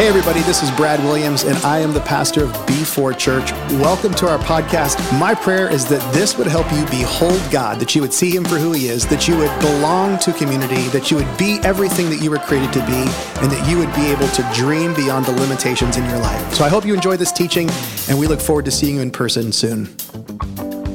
Hey, everybody, this is Brad Williams, and I am the pastor of B4 Church. Welcome to our podcast. My prayer is that this would help you behold God, that you would see Him for who He is, that you would belong to community, that you would be everything that you were created to be, and that you would be able to dream beyond the limitations in your life. So I hope you enjoy this teaching, and we look forward to seeing you in person soon.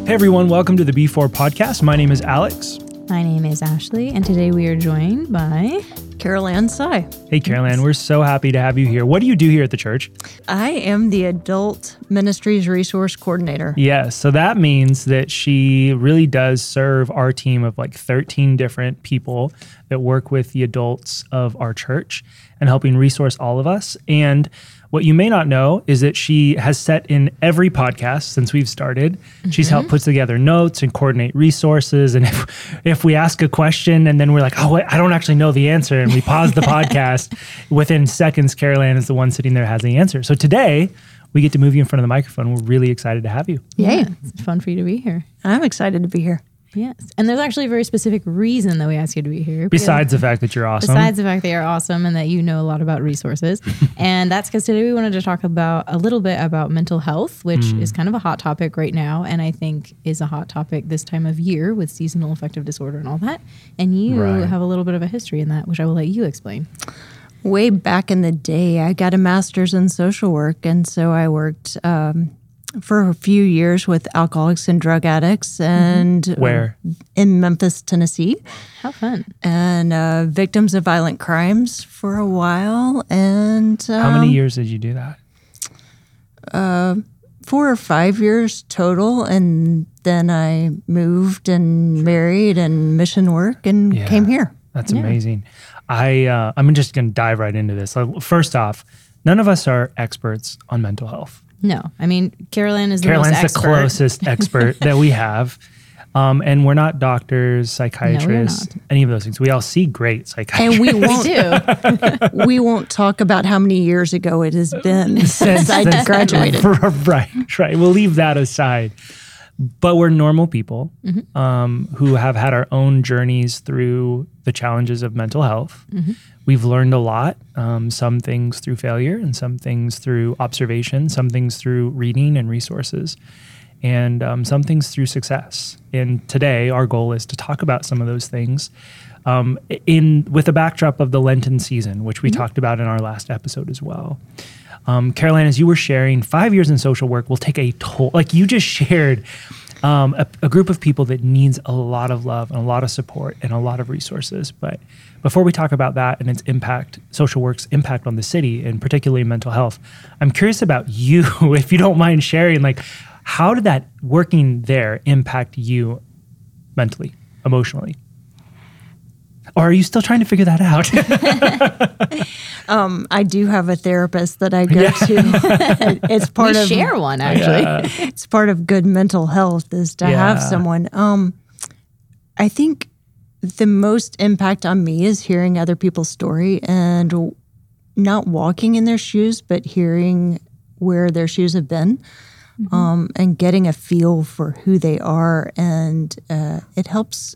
Hey, everyone, welcome to the B4 podcast. My name is Alex. My name is Ashleigh, and today we are joined by CarolAnne Tsai. Hey, CarolAnne, we're so happy to have you here. What do you do here at the church? I am the Adult Ministries Resource Coordinator. Yes, so that means that she really does serve our team of like 13 different people that work with the adults of our church and helping resource all of us. And what you may not know is that she has set in every podcast since we've started. Mm-hmm. She's helped put together notes and coordinate resources. And if, if we ask a question and then we're like, oh, wait, I don't actually know the answer, and we pause the podcast, within seconds, CarolAnne is the one sitting there has the answer. So today, we get to move you in front of the microphone. We're really excited to have you. Yeah, it's fun for you to be here. I'm excited to be here. Yes. And there's actually a very specific reason that we ask you to be here. Besides the fact that you're awesome. Besides the fact that you're awesome and that you know a lot about resources. and that's because today we wanted to talk about a little bit about mental health, which mm. is kind of a hot topic right now. And I think is a hot topic this time of year with seasonal affective disorder and all that. And you right. have a little bit of a history in that, which I will let you explain. Way back in the day, I got a master's in social work. And so I worked um, for a few years with alcoholics and drug addicts and mm-hmm. where? In memphis tennessee. How fun. And uh, victims of violent crimes for a while and um, how many um, years did you do that? Uh, four or five years total. And then i moved and married and mission work and yeah, came here. That's yeah. amazing. I uh, i'm just going to dive right into this. First off none of us are experts on mental health no, I mean CarolAnne is the most the closest expert that we have. Um, and we're not doctors, psychiatrists, no, any of those things. We all see great psychiatrists. And we won't we, we won't talk about how many years ago it has been since, since I graduated. Right, right. We'll leave that aside. But we're normal people mm-hmm. um, who have had our own journeys through the challenges of mental health. Mm-hmm. We've learned a lot, um, some things through failure and some things through observation, some things through reading and resources, and um, some things through success. And today, our goal is to talk about some of those things um, in with the backdrop of the Lenten season, which we mm-hmm. talked about in our last episode as well. Um, CarolAnne, as you were sharing, five years in social work will take a toll. Like you just shared um, a, a, group of people that needs a lot of love and a lot of support and a lot of resources. But before we talk about that and its impact, social work's impact on the city and particularly mental health, I'm curious about you, if you don't mind sharing, like how did that working there impact you mentally, emotionally? Or are you still trying to figure that out? um, I do have a therapist that I go yeah. to. it's part we of share one actually. Yeah. It's part of good mental health is to yeah. have someone. Um, I think the most impact on me is hearing other people's story and not walking in their shoes, but hearing where their shoes have been. Mm-hmm. Um, and getting a feel for who they are. And uh, it helps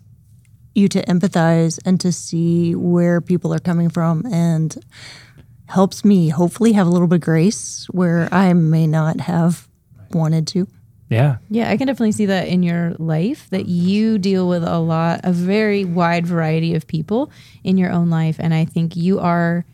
you to empathize and to see where people are coming from and helps me hopefully have a little bit of grace where I may not have wanted to. Yeah. Yeah, I can definitely see that in your life that you deal with a lot, a very wide variety of people in your own life. And I think you are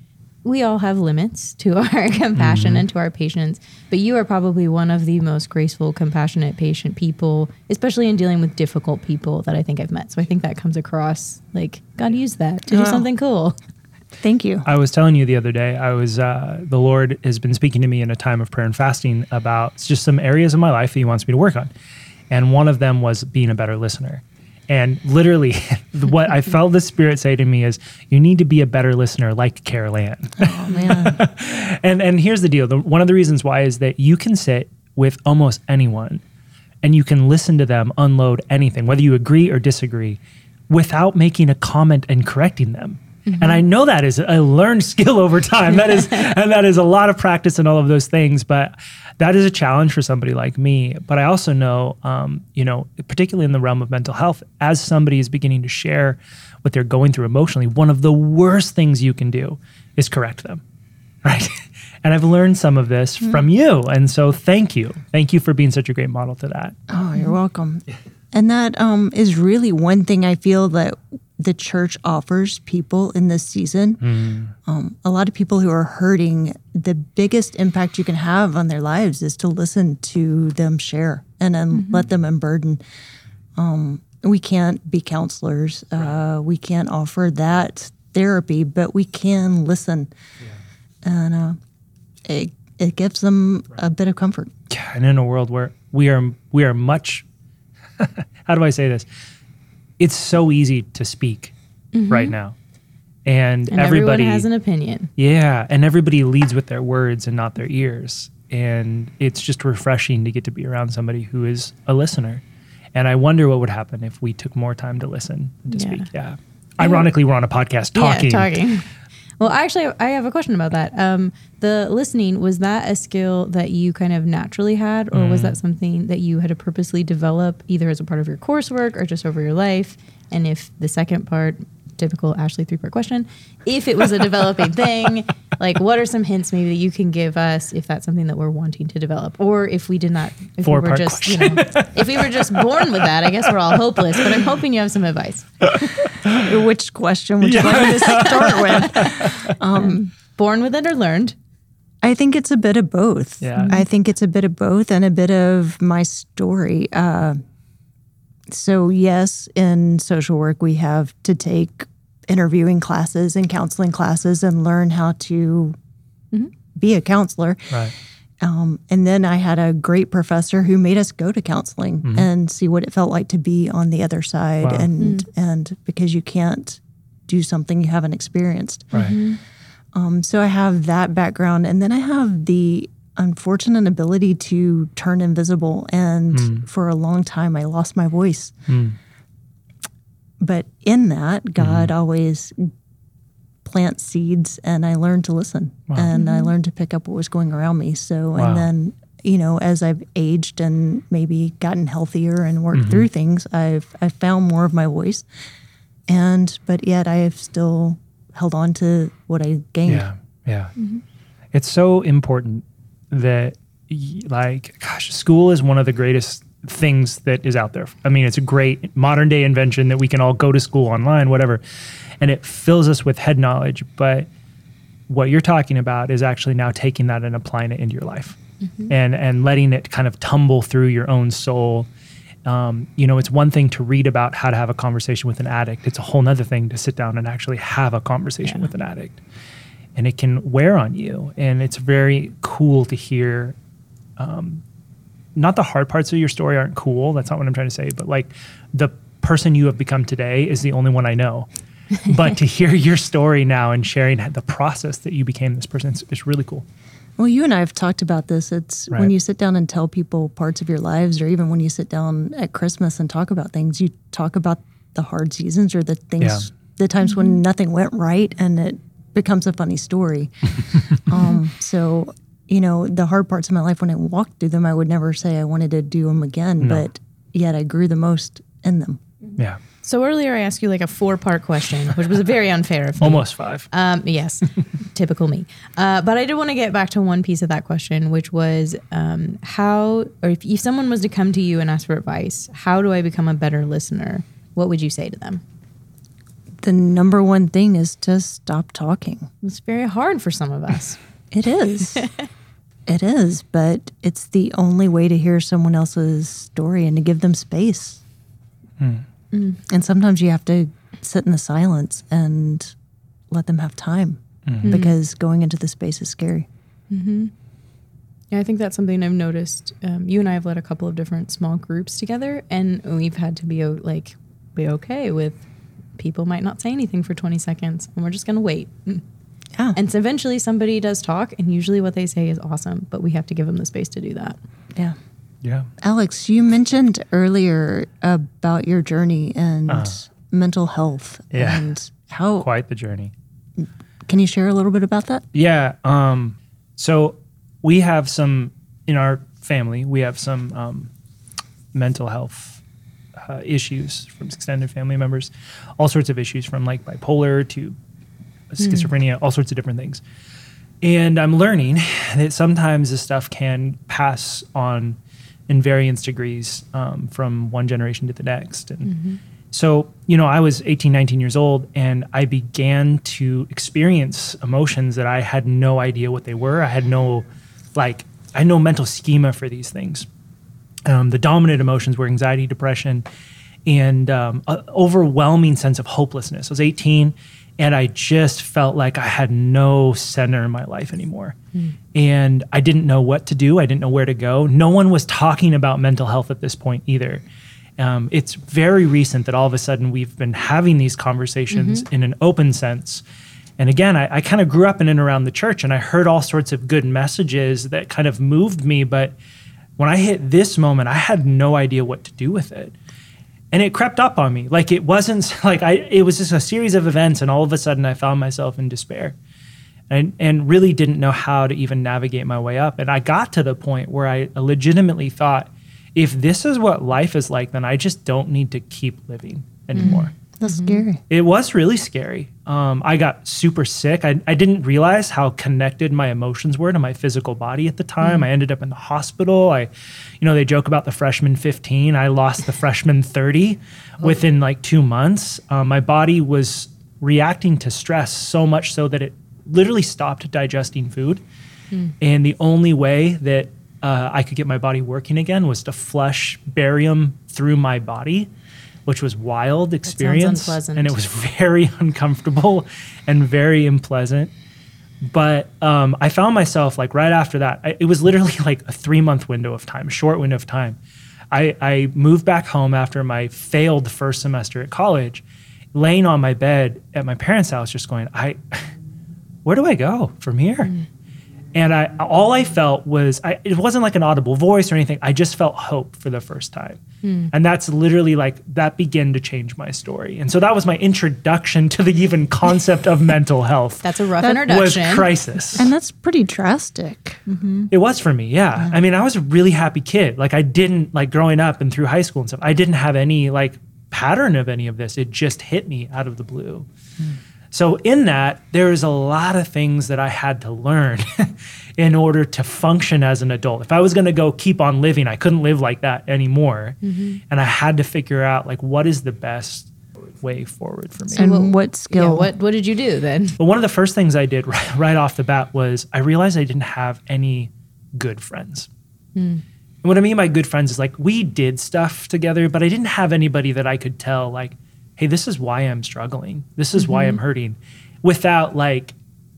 we all have limits to our compassion mm-hmm. and to our patience, but you are probably one of the most graceful, compassionate, patient people, especially in dealing with difficult people that I think I've met. So I think that comes across like God used that to do something cool. Thank you. I was telling you the other day, I was uh, the Lord has been speaking to me in a time of prayer and fasting about just some areas of my life that He wants me to work on, and one of them was being a better listener. And literally, what I felt the Spirit say to me is, "You need to be a better listener, like CarolAnne." Oh man! and and here's the deal: the, one of the reasons why is that you can sit with almost anyone, and you can listen to them unload anything, whether you agree or disagree, without making a comment and correcting them. Mm-hmm. And I know that is a learned skill over time. That is, and that is a lot of practice and all of those things. But that is a challenge for somebody like me. But I also know, um, you know, particularly in the realm of mental health, as somebody is beginning to share what they're going through emotionally, one of the worst things you can do is correct them, right? And I've learned some of this from you. And so thank you. Thank you for being such a great model to that. Oh, you're welcome. And that um, is really one thing I feel that the church offers people in this season. Um, a lot of people who are hurting, the biggest impact you can have on their lives is to listen to them share and then let them unburden. Um, we can't be counselors. Uh, we can't offer that therapy, but we can listen. And uh, it, it gives them a bit of comfort. Yeah, and in a world where we are we are much how do I say this? It's so easy to speak mm-hmm. right now. And, And everybody has an opinion. Yeah, and everybody leads with their words and not their ears. And it's just refreshing to get to be around somebody who is a listener. And I wonder what would happen if we took more time to listen and to Yeah. speak. Yeah. Ironically, we're on a podcast talking. Yeah, talking. Well, actually, I have a question about that. Um, the listening was that a skill that you kind of naturally had, or Mm. was that something that you had to purposely develop, either as a part of your coursework or just over your life? And if the second part, typical Ashleigh three part question, if it was a developing thing, like what are some hints maybe that you can give us if that's something that we're wanting to develop, or if we did not, if we were Four-part just, you know, if we were just born with that, I guess we're all hopeless. But I'm hoping you have some advice. Which question would you like to start with? Born with it or learned? I think it's a bit of both. Yeah. I think it's a bit of both and a bit of my story. Uh, so, yes, in social work, we have to take interviewing classes and counseling classes and learn how to be a counselor. Right. Um, and then I had a great professor who made us go to counseling and see what it felt like to be on the other side. Wow. And and because you can't do something you haven't experienced. Right. Um, so I have that background, and then I have the unfortunate ability to turn invisible. And hmm. for a long time, I lost my voice. Hmm. But in that, hmm. God always plants seeds, and I learned to listen, and I mm-hmm. learned to pick up what was going around me. So, Wow. and then you know, as I've aged and maybe gotten healthier and worked mm-hmm. through things, I've I found more of my voice, and but yet I have still held on to what I gained. Yeah. Yeah. Mm-hmm. It's so important that, like, gosh, school is one of the greatest things that is out there. I mean, it's a great modern day invention that we can all go to school online, whatever, and it fills us with head knowledge. But what you're talking about is actually now taking that and applying it into your life and and letting it kind of tumble through your own soul. Um, you know it's one thing to read about how to have a conversation with an addict. It's a whole nother thing to sit down and actually have a conversation with an addict and it can wear on you and it's very cool to hear um, not the hard parts of your story aren't cool that's not what i'm trying to say but like the person you have become today is the only one i know but to hear your story now and sharing the process that you became this person it's, it's really cool Well, you and I have talked about this. It's Right. when you sit down and tell people parts of your lives, or even when you sit down at Christmas and talk about things, you talk about the hard seasons or the things, Yeah. the times when nothing went right, and it becomes a funny story. um, so, you know, the hard parts of my life when I walked through them, I would never say I wanted to do them again, but yet I grew the most in them. yeah So earlier I asked you like a four part question, which was very unfair of me. almost five Um, yes, typical me. Uh, but I did want to get back to one piece of that question, which was um, how, or if, if someone was to come to you and ask for advice, how do I become a better listener? What would you say to them? The number one thing is to stop talking. It's very hard for some of us. It is. it is, but it's the only way to hear someone else's story and to give them space. Hmm. Mm. And sometimes you have to sit in the silence and let them have time hmm. Hmm. because going into the space is scary. Mm-hmm. Yeah, I think that's something I've noticed. Um, you and I have led a couple of different small groups together, and we've had to be like be okay with people might not say anything for 20 seconds, and we're just gonna wait. Mm. Yeah. And so eventually somebody does talk, and usually what they say is awesome, but we have to give them the space to do that. yeah. yeah Alex, you mentioned earlier about your journey and mental health. Yeah. And how quite the journey can you share a little bit about that? Yeah. Um, so we have some in our family. We have some um, mental health uh, issues from extended family members. All sorts of issues from like bipolar to schizophrenia. All sorts of different things. And I'm learning that sometimes this stuff can pass on in various degrees um, from one generation to the next. And mm-hmm. so, you know, I was 18, 19 years old and I began to experience emotions that I had no idea what they were. I had no, like, I had no mental schema for these things. Um, the dominant emotions were anxiety, depression, and um, an overwhelming sense of hopelessness. I was 18 and I just felt like I had no center in my life anymore. Mm. And I didn't know what to do. I didn't know where to go. No one was talking about mental health at this point either. Um, it's very recent that all of a sudden we've been having these conversations mm-hmm. in an open sense. And again, I, I kind of grew up in and around the church and I heard all sorts of good messages that kind of moved me. But when I hit this moment, I had no idea what to do with it. And it crept up on me. Like it wasn't like i it was just a series of events and all of a sudden i found myself in despair. And and really didn't know how to even navigate my way up. And i got to the point where i legitimately thought if this is what life is like then i just don't need to keep living anymore. Mm. That's mm-hmm. scary. It was really scary. Um, I got super sick. I, I didn't realize how connected my emotions were to my physical body at the time. Mm. I ended up in the hospital. I, you know, they joke about the freshman 15. I lost the freshman 30 oh. within like two months. Um, my body was reacting to stress so much so that it literally stopped digesting food. Mm. And the only way that uh, I could get my body working again was to flush barium through my body which was wild experience and it was very uncomfortable and very unpleasant. But um, i found myself like right after that I, it was literally like a three month window of time a short window of time. I, I moved back home after my failed first semester at college laying on my bed at my parents house just going i where do i go from here? Mm. And i all i felt was I, it wasn't like an audible voice or anything i just felt hope for the first time Hmm. And that's literally like that began to change my story. And so that was my introduction to the even concept of mental health. That's a rough that introduction. Was crisis. And that's pretty drastic. Mm-hmm. It was for me, yeah. I mean, I was a really happy kid. Like I didn't like growing up and through high school and stuff. I didn't have any like pattern of any of this. It just hit me out of the blue. Hmm. So in that, there is a lot of things that I had to learn in order to function as an adult. If I was going to go keep on living, I couldn't live like that anymore. Mm-hmm. And I had to figure out like what is the best way forward for me. And what, what skill? Yeah, what what did you do then? But one of the first things I did right, right off the bat was I realized I didn't have any good friends. Mm. And what I mean by good friends is like we did stuff together, but I didn't have anybody that I could tell like hey, this is why I'm struggling. This is mm-hmm. why I'm mm-hmm. hurting without like,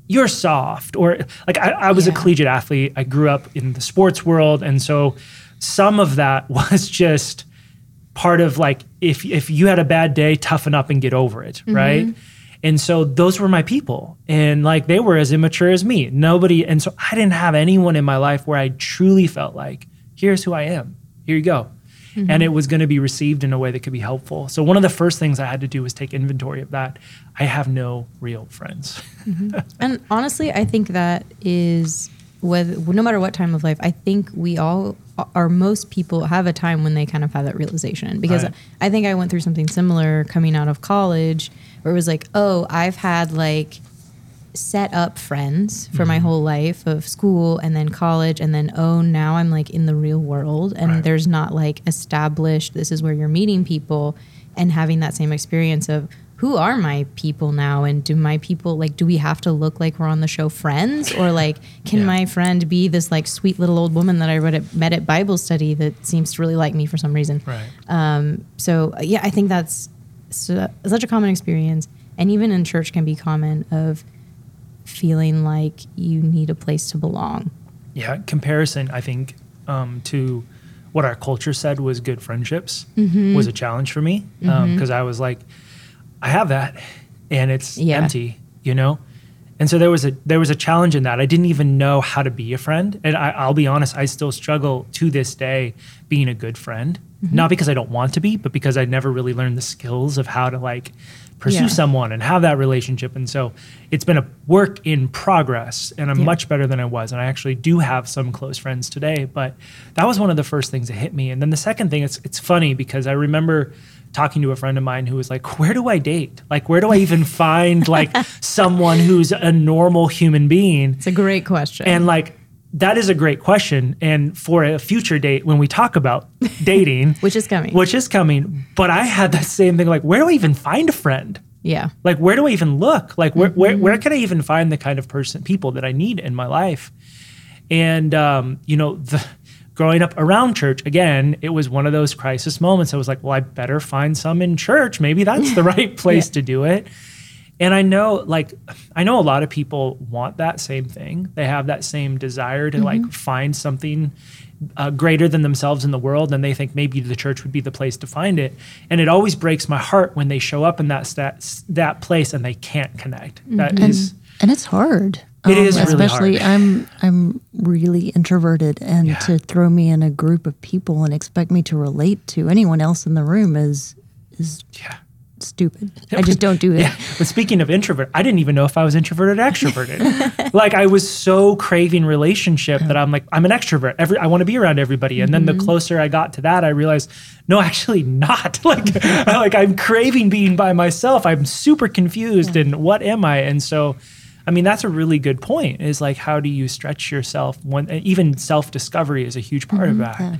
you're soft or like I, I was yeah. a collegiate athlete. I grew up in the sports world. And so some of that was just part of like, if, if you had a bad day, toughen up and get over it. Mm-hmm. Right. And so those were my people. And like they were as immature as me. Nobody. And so I didn't have anyone in my life where I truly felt like, here's who I am. Here you go mm-hmm. and it was going to be received in a way that could be helpful. So one of the first things I had to do was take inventory of that. I have no real friends. Mm-hmm. and honestly, I think that is whether no matter what time of life, I think we all or most people have a time when they kind of have that realization because right. I think I went through something similar coming out of college where it was like, oh, I've had like set up friends for mm-hmm. my whole life of school and then college and then oh now I'm like in the real world and right. there's not like established this is where you're meeting people and having that same experience of who are my people now and do my people like do we have to look like we're on the show friends or like can yeah. my friend be this like sweet little old woman that i read at, met at bible study that seems to really like me for some reason right um, so yeah i think that's so, such a common experience and even in church can be common of feeling like you need a place to belong. Yeah, comparison, I think, um, to what our culture said was good friendships mm-hmm. was a challenge for me because um, mm-hmm. I was like, I have that, and it's yeah. empty, you know. And so there was a there was a challenge in that. I didn't even know how to be a friend, and I, I'll be honest, I still struggle to this day being a good friend. Not because I don't want to be, but because I never really learned the skills of how to like pursue Yeah. someone and have that relationship. And so it's been a work in progress and I'm Yeah. much better than I was. And I actually do have some close friends today, but that was one of the first things that hit me. And then the second thing, it's it's funny because I remember talking to a friend of mine who was like, Where do I date? Like where do I even find like someone who's a normal human being? It's a great question. And like that is a great question. And for a future date, when we talk about dating, Which is coming. which is coming, but I had that same thing like, where do I even find a friend? yeah. Like, where do I even look? Like, where, where, Mm-hmm. where can I even find the kind of person, people that I need in my life? And, um, you know, the, growing up around church, again, it was one of those crisis moments. I was like, well, I better find some in church. Maybe that's the right place to do it. And I know, like, I know a lot of people want that same thing. They have that same desire to like find something uh, greater than themselves in the world, and they think maybe the church would be the place to find it. And it always breaks my heart when they show up in that stat, that place and they can't connect. That is, and it's hard. Um, It is really especially hard. I'm I'm really introverted, and Yeah. to throw me in a group of people and expect me to relate to anyone else in the room is is yeah. Stupid. I just don't do it. Yeah. But speaking of introvert, I didn't even know if I was introverted or extroverted. like I was so craving relationship that I'm like, I'm an extrovert. Every I want to be around everybody. And then the mm-hmm. closer I got to that, I realized, no, actually not. like, I, like I'm craving being by myself. I'm super confused and what am I? And so I mean, that's a really good point. Is like, how do you stretch yourself? When even self discovery is a huge part of mm-hmm.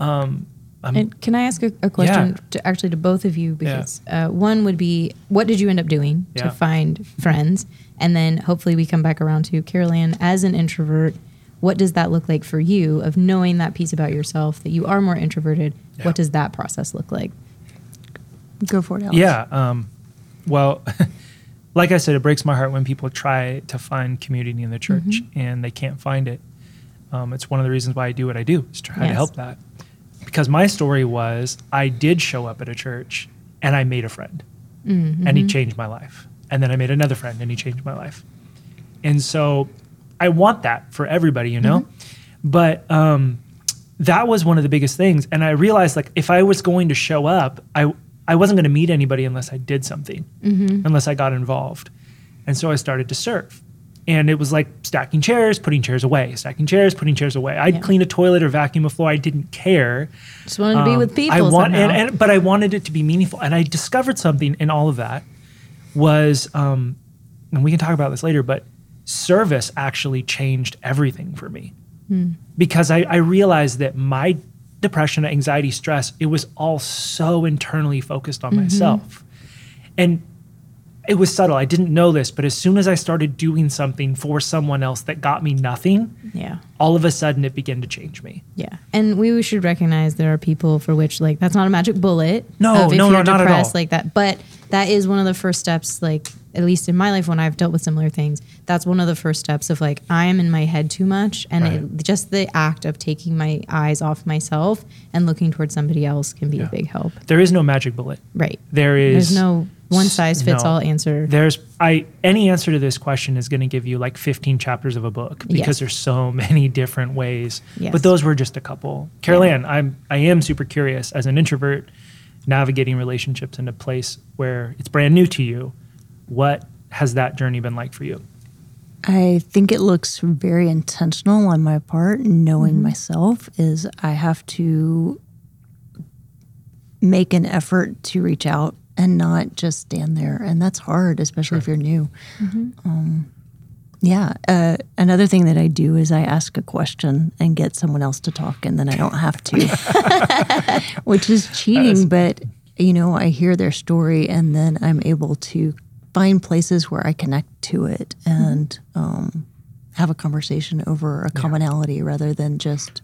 that. Um, And can I ask a, a question to actually to both of you? Because uh, one would be, what did you end up doing Yeah. to find friends? And then hopefully we come back around to CarolAnne as an introvert. What does that look like for you of knowing that piece about yourself that you are more introverted? Yeah. What does that process look like? Go for it, Alex. Yeah. Um, well, like I said, it breaks my heart when people try to find community in the church Mm-hmm. and they can't find it. Um, it's one of the reasons why I do what I do is try to help that. Because my story was I did show up at a church and I made a friend Mm-hmm. and he changed my life. And then I made another friend and he changed my life. And so I want that for everybody, you know? But um, that was one of the biggest things. And I realized like if I was going to show up, I I wasn't going to meet anybody unless I did something, unless I got involved. And so I started to serve. And it was like stacking chairs, putting chairs away, stacking chairs, putting chairs away. I'd Yeah. clean a toilet or vacuum a floor. I didn't care. Just wanted to be Um, with people. I want, and, and but I wanted it to be meaningful, and I discovered something in all of that was, um, and we can talk about this later, but service actually changed everything for me because I, I realized that my depression, anxiety, stress, it was all so internally focused on myself, and it was subtle. I didn't know this, but as soon as I started doing something for someone else that got me nothing, yeah. all of a sudden it began to change me. Yeah, and we should recognize there are people for which like that's not a magic bullet. No, no, no, not at all. Like that, but that is one of the first steps. Like at least in my life, when I've dealt with similar things, that's one of the first steps of like I am in my head too much, and Right. it, just the act of taking my eyes off myself and looking towards somebody else can be Yeah. a big help. There is no magic bullet. Right. There is There's no one size fits no. all answer. there's I any answer to this question is going to give you like 15 chapters of a book because Yes. there's so many different ways. Yes. But those were just a couple. CarolAnne, I'm I am super curious as an introvert navigating relationships in a place where it's brand new to you. What has that journey been like for you? I think it looks very intentional on my part, knowing mm-hmm. myself, is I have to make an effort to reach out and not just stand there. And that's hard, especially if you're new. Um, yeah. Uh, another thing that I do is I ask a question and get someone else to talk, and then I don't have to, which is cheating. But, you know, I hear their story and then I'm able to find places where I connect to it and um, have a conversation over a commonality rather than just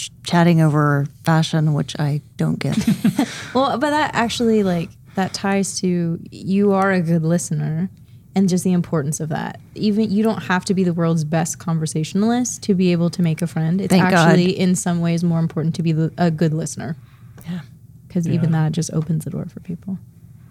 ch- chatting over fashion, which I don't get. Well, but that actually like that ties to you are a good listener and just the importance of that. Even you don't have to be the world's best conversationalist to be able to make a friend. It's Thank God. actually in some ways more important to be the, a good listener. Yeah. Because even that just opens the door for people.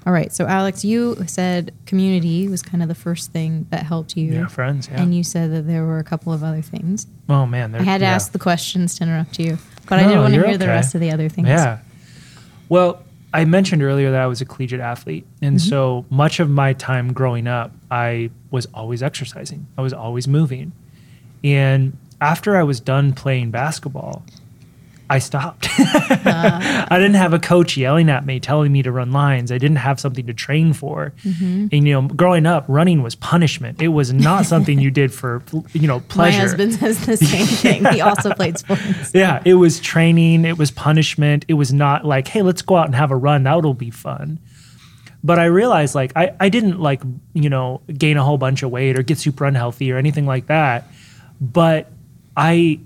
All right. So, Alex, you said community was kind of the first thing that helped you. Yeah, friends. Yeah. And you said that there were a couple of other things. oh man, I had to yeah. ask the questions to interrupt you, but I didn't want to hear the rest of the other things. Yeah. Well, I mentioned earlier that I was a collegiate athlete. And Mm-hmm. so much of my time growing up, I was always exercising, I was always moving. And after I was done playing basketball, I stopped. Uh. I didn't have a coach yelling at me, telling me to run lines. I didn't have something to train for. Mm-hmm. And, you know, growing up, running was punishment. It was not something you did for, you know, pleasure. My husband says the same thing. He also played sports. Yeah, it was training, it was punishment. It was not like, hey, let's go out and have a run. That'll be fun. But I realized like I, I didn't like, you know, gain a whole bunch of weight or get super unhealthy or anything like that. But I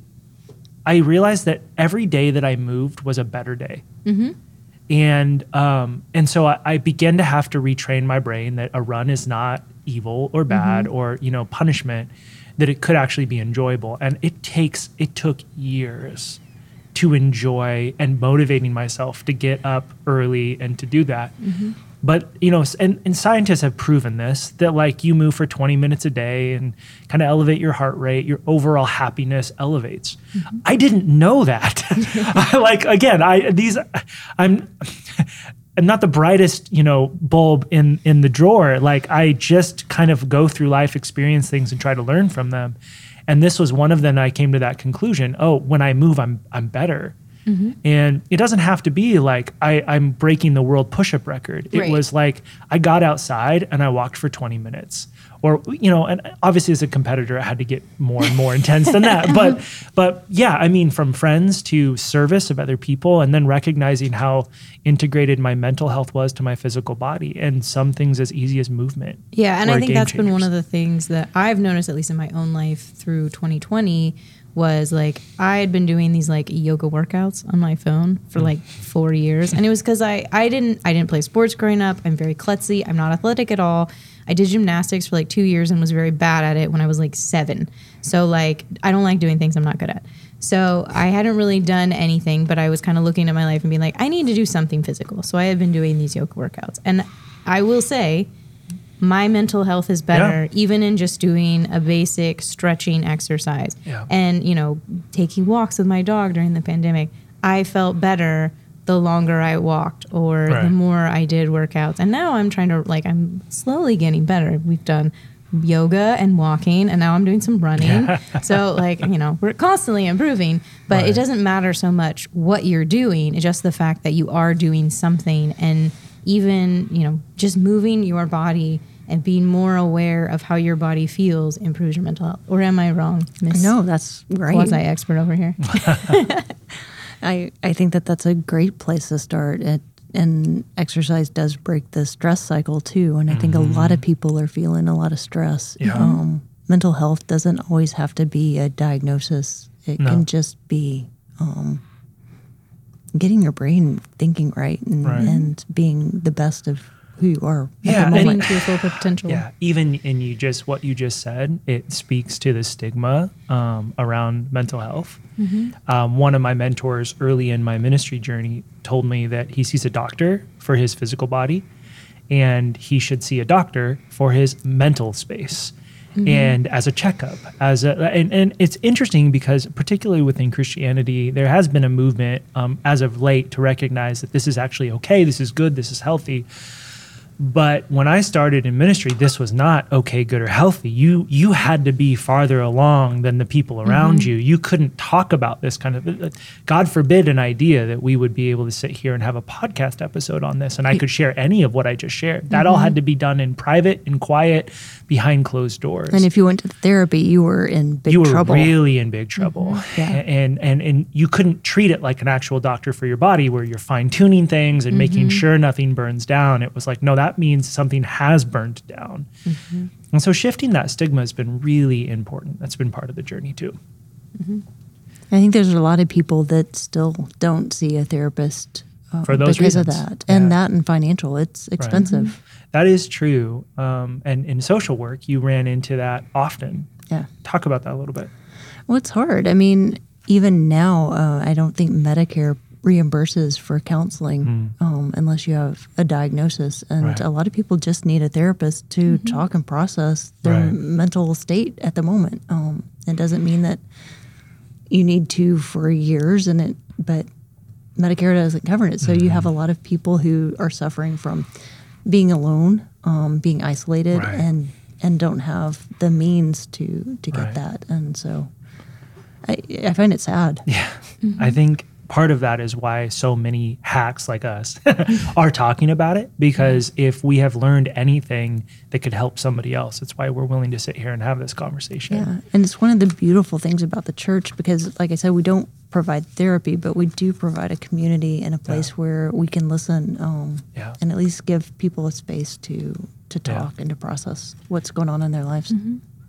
I realized that every day that I moved was a better day. Mm-hmm. And um, and so I, I began to have to retrain my brain that a run is not evil or bad mm-hmm. or you know punishment, that it could actually be enjoyable. And it takes it took years to enjoy and motivating myself to get up early and to do that. Mm-hmm. But you know, and, and scientists have proven this that like you move for 20 minutes a day and kind of elevate your heart rate, your overall happiness elevates. Mm-hmm. I didn't know that. I, like again, I these I'm I'm not the brightest, you know, bulb in in the drawer. Like I just kind of go through life, experience things, and try to learn from them. And this was one of them. I came to that conclusion. Oh, when I move, I'm I'm better. Mm-hmm. And it doesn't have to be like I, I'm breaking the world push-up record. It Right. was like I got outside and I walked for 20 minutes. Or you know, and obviously as a competitor, I had to get more and more intense than that. But but yeah, I mean, from friends to service of other people, and then recognizing how integrated my mental health was to my physical body, and some things as easy as movement. Yeah, and I think that's been one of the things that I've noticed, at least in my own life through 2020, was like I had been doing these like yoga workouts on my phone for Mm. like four years, and it was because I I didn't I didn't play sports growing up. I'm very klutzy. I'm not athletic at all. I did gymnastics for like two years and was very bad at it when I was like seven. So like I don't like doing things I'm not good at. So I hadn't really done anything, but I was kind of looking at my life and being like, I need to do something physical. So I had been doing these yoga workouts, and I will say my mental health is better Yeah. even in just doing a basic stretching exercise. Yeah. and you know taking walks with my dog during the pandemic i felt better the longer i walked or the more i did workouts. And now i'm trying to like i'm slowly getting better. We've done yoga and walking and now i'm doing some running. So like you know we're constantly improving but it doesn't matter so much what you're doing it's just the fact that you are doing something. And even you know just moving your body and being more aware of how your body feels improves your mental health or am i wrong miss No, that's great. quasi expert over here I, I think that that's a great place to start. It, and exercise does break the stress cycle too. And I think a lot of people are feeling a lot of stress. Yeah. Um, mental health doesn't always have to be a diagnosis, it No. can just be um, getting your brain thinking right and, Right. and being the best of who you are. Yeah, at the living moment. to your full potential Yeah, even in you just what you just said, it speaks to the stigma um, around mental health. Um, one of my mentors early in my ministry journey told me that he sees a doctor for his physical body, and he should see a doctor for his mental space. And as a checkup, as a and, and it's interesting because particularly within Christianity, there has been a movement um, as of late to recognize that this is actually okay, this is good, this is healthy. But when I started in ministry, this was not okay, good, or healthy. You you had to be farther along than the people mm-hmm. around you. You couldn't talk about this kind of. Uh, God forbid an idea that we would be able to sit here and have a podcast episode on this, and I could share any of what I just shared. That all mm-hmm. had to be done in private, in quiet, behind closed doors and if you went to therapy, you were in big you were trouble. really in big trouble mm-hmm. Yeah. and and and you couldn't treat it like an actual doctor for your body where you're fine tuning things and making sure nothing burns down it was like no that means something has burned down and so shifting that stigma has been really important that's been part of the journey too I think there's a lot of people that still don't see a therapist uh, For those because of reasons. that, and Yeah. that and financial. It's expensive. that is true um, and in social work you ran into that often Yeah. talk about that a little bit Well, it's hard. I mean, even now, uh, I don't think Medicare reimburses for counseling um, unless you have a diagnosis. And Right. a lot of people just need a therapist to talk and process their Right. mental state at the moment. Um, it doesn't mean that you need to for years, and it, but Medicare doesn't cover it. So you have a lot of people who are suffering from being alone, um, being isolated, Right. and and don't have the means to to get Right. that. And so I, I find it sad. Yeah. I think part of that is why so many hacks like us are talking about it because if we have learned anything that could help somebody else, it's why we're willing to sit here and have this conversation. Yeah, and it's one of the beautiful things about the church because, like I said, we don't provide therapy, but we do provide a community and a place Yeah. where we can listen um, Yeah. and at least give people a space to to Yeah. talk and to process what's going on in their lives.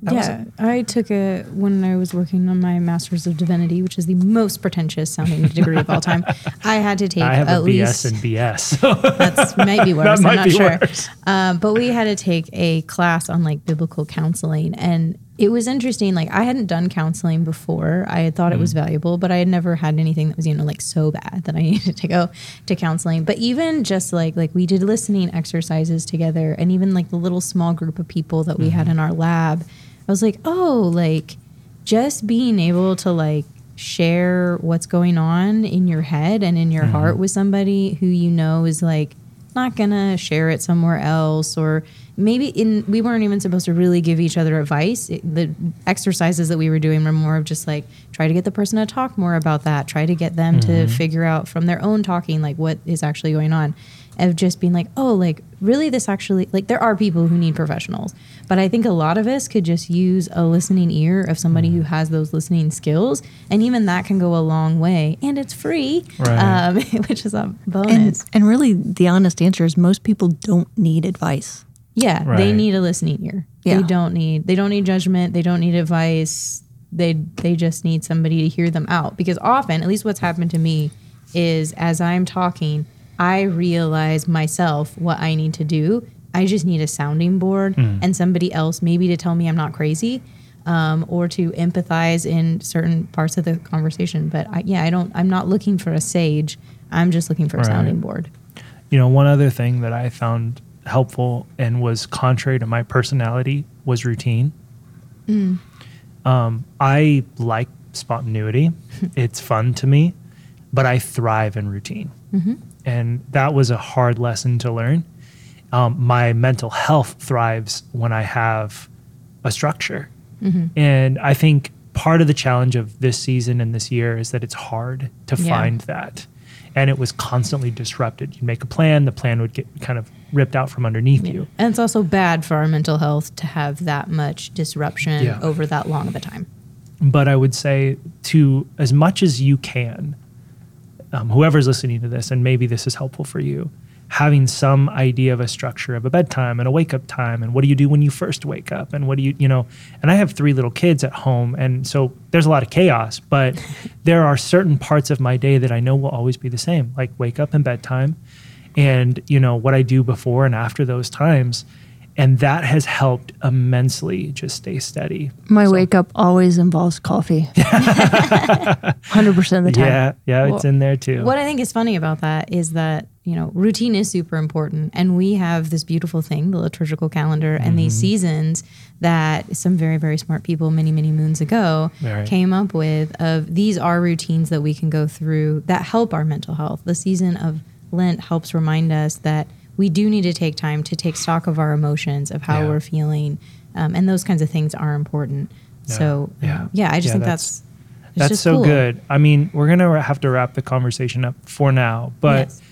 That yeah, I took a when I was working on my Master's of Divinity, which is the most pretentious sounding degree of all time. I had to take I have at a BS least and BS. So that's might be worse. might I'm not be sure. worse. Um, but we had to take a class on like biblical counseling, and it was interesting. Like I hadn't done counseling before. I had thought it was Mm. valuable, but I had never had anything that was you know like so bad that I needed to go to counseling. But even just like like we did listening exercises together, and even like the little small group of people that we Mm-hmm. had in our lab, I was like, oh, like just being able to like share what's going on in your head and in your mm-hmm. heart with somebody who you know is like not gonna share it somewhere else or maybe in we weren't even supposed to really give each other advice. It- the exercises that we were doing were more of just like try to get the person to talk more about that try to get them to mm-hmm. figure out from their own talking like what is actually going on of just being like oh like really this actually like there are people who need professionals but i think a lot of us could just use a listening ear of somebody who has those listening skills and even that can go a long way and it's free Right. um, which is a bonus and really, the honest answer is most people don't need advice. Yeah, they need a listening ear. Yeah. They don't need they don't need judgment. They don't need advice. They they just need somebody to hear them out because often, at least what's happened to me, is as I'm talking, I realize myself what I need to do. I just need a sounding board and somebody else maybe to tell me I'm not crazy. Um, or to empathize in certain parts of the conversation, but I, yeah, I don't. I'm not looking for a sage. I'm just looking for a Right. sounding board. you know, one other thing that I found helpful and was contrary to my personality was routine. Um, I like spontaneity. it's fun to me, but I thrive in routine. And that was a hard lesson to learn. Um, my mental health thrives when I have a structure. And I think part of the challenge of this season and this year is that it's hard to Yeah. find that. And it was constantly disrupted. You'd make a plan, the plan would get kind of ripped out from underneath you. And it's also bad for our mental health to have that much disruption Yeah. over that long of a time. But I would say to as much as you can, um, whoever's listening to this, and maybe this is helpful for you, having some idea of a structure of a bedtime and a wake up time, and what do you do when you first wake up, and what do you, you know, and I have three little kids at home, and so there's a lot of chaos, but there are certain parts of my day that I know will always be the same, like wake up and bedtime, and you know what I do before and after those times. And that has helped immensely just stay steady. My wake up always involves coffee. 100% of the time. Yeah, yeah, it's in there too. What I think is funny about that is that, you know, routine is super important. And we have this beautiful thing, the liturgical calendar, and these mm-hmm. seasons that some very, very smart people many, many moons ago Right. came up with of these are routines that we can go through that help our mental health. The season of Lent helps remind us that we do need to take time to take stock of our emotions, of how Yeah. we're feeling. Um, and those kinds of things are important. So, Yeah. yeah, yeah I just Yeah, think that's- that's, That's so cool. good. I mean, we're going to have to wrap the conversation up for now, but Yes.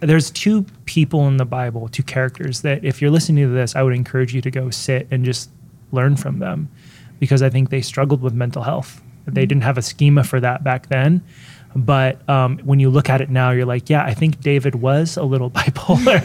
there's two people in the Bible, two characters that if you're listening to this, I would encourage you to go sit and just learn from them because I think they struggled with mental health. Mm-hmm. They didn't have a schema for that back then. But um, when you look at it now, you're like, yeah, I think David was a little bipolar.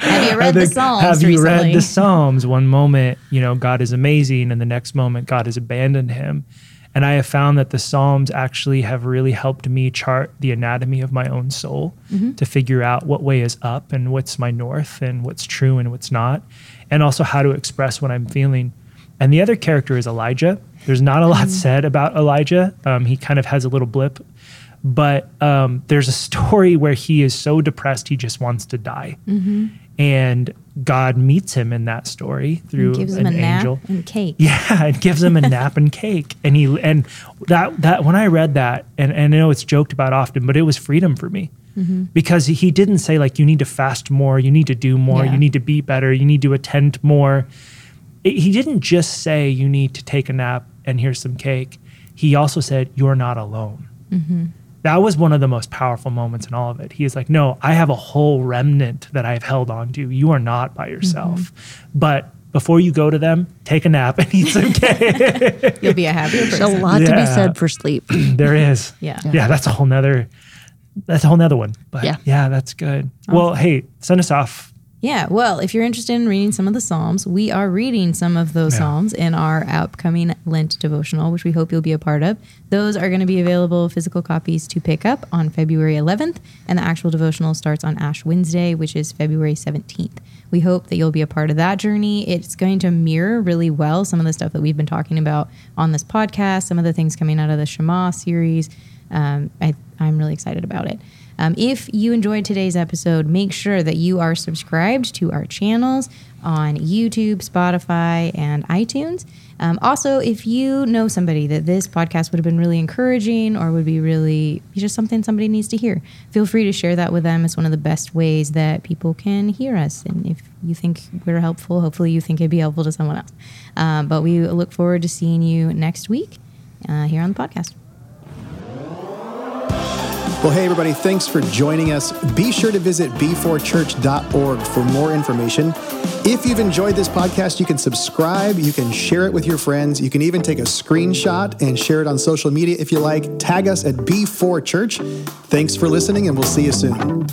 Have you read the think, Psalms Have you recently? read the Psalms? One moment, you know, God is amazing, and the next moment, God has abandoned him. And I have found that the Psalms actually have really helped me chart the anatomy of my own soul Mm-hmm. to figure out what way is up and what's my north and what's true and what's not, and also how to express what I'm feeling. And the other character is Elijah. There's not a lot Mm. said about Elijah. Um, he kind of has a little blip, But um, there's a story where he is so depressed he just wants to die, Mm-hmm. and God meets him in that story through Gives an him a angel. nap and cake. Yeah, it gives him a nap and cake, and he and that that when I read that, and, and I know it's joked about often, but it was freedom for me Mm-hmm. because he didn't say like you need to fast more, you need to do more, Yeah. you need to be better, you need to attend more. It- he didn't just say you need to take a nap and here's some cake. He also said you're not alone. Mm-hmm. That was one of the most powerful moments in all of it. He is like, no, I have a whole remnant that I've held on to. You are not by yourself. Mm-hmm. But before you go to them, take a nap and eat some cake. You'll be a happier person. There's a person. lot to be said for sleep. there is. Yeah. Yeah, that's a whole nother that's a whole nother one. But yeah, Yeah. that's good. Well, hey, send us off. Yeah, well, if you're interested in reading some of the Psalms, we are reading some of those Yeah. Psalms in our upcoming Lent devotional, which we hope you'll be a part of. Those are going to be available physical copies to pick up on February 11th, and the actual devotional starts on Ash Wednesday, which is February 17th. We hope that you'll be a part of that journey. It's going to mirror really well some of the stuff that we've been talking about on this podcast, some of the things coming out of the Shema series. Um, I, I'm really excited about it. Um, if you enjoyed today's episode, make sure that you are subscribed to our channels on YouTube, Spotify, and iTunes. Um, also, if you know somebody that this podcast would have been really encouraging or would be really just something somebody needs to hear, feel free to share that with them. It's one of the best ways that people can hear us. And if you think we're helpful, hopefully you think it'd be helpful to someone else. Um, but we look forward to seeing you next week uh, here on the podcast. Well, hey, everybody, thanks for joining us. Be sure to visit b4church.org for more information. If you've enjoyed this podcast, you can subscribe, you can share it with your friends, you can even take a screenshot and share it on social media if you like. Tag us at B4Church. Thanks for listening, and we'll see you soon.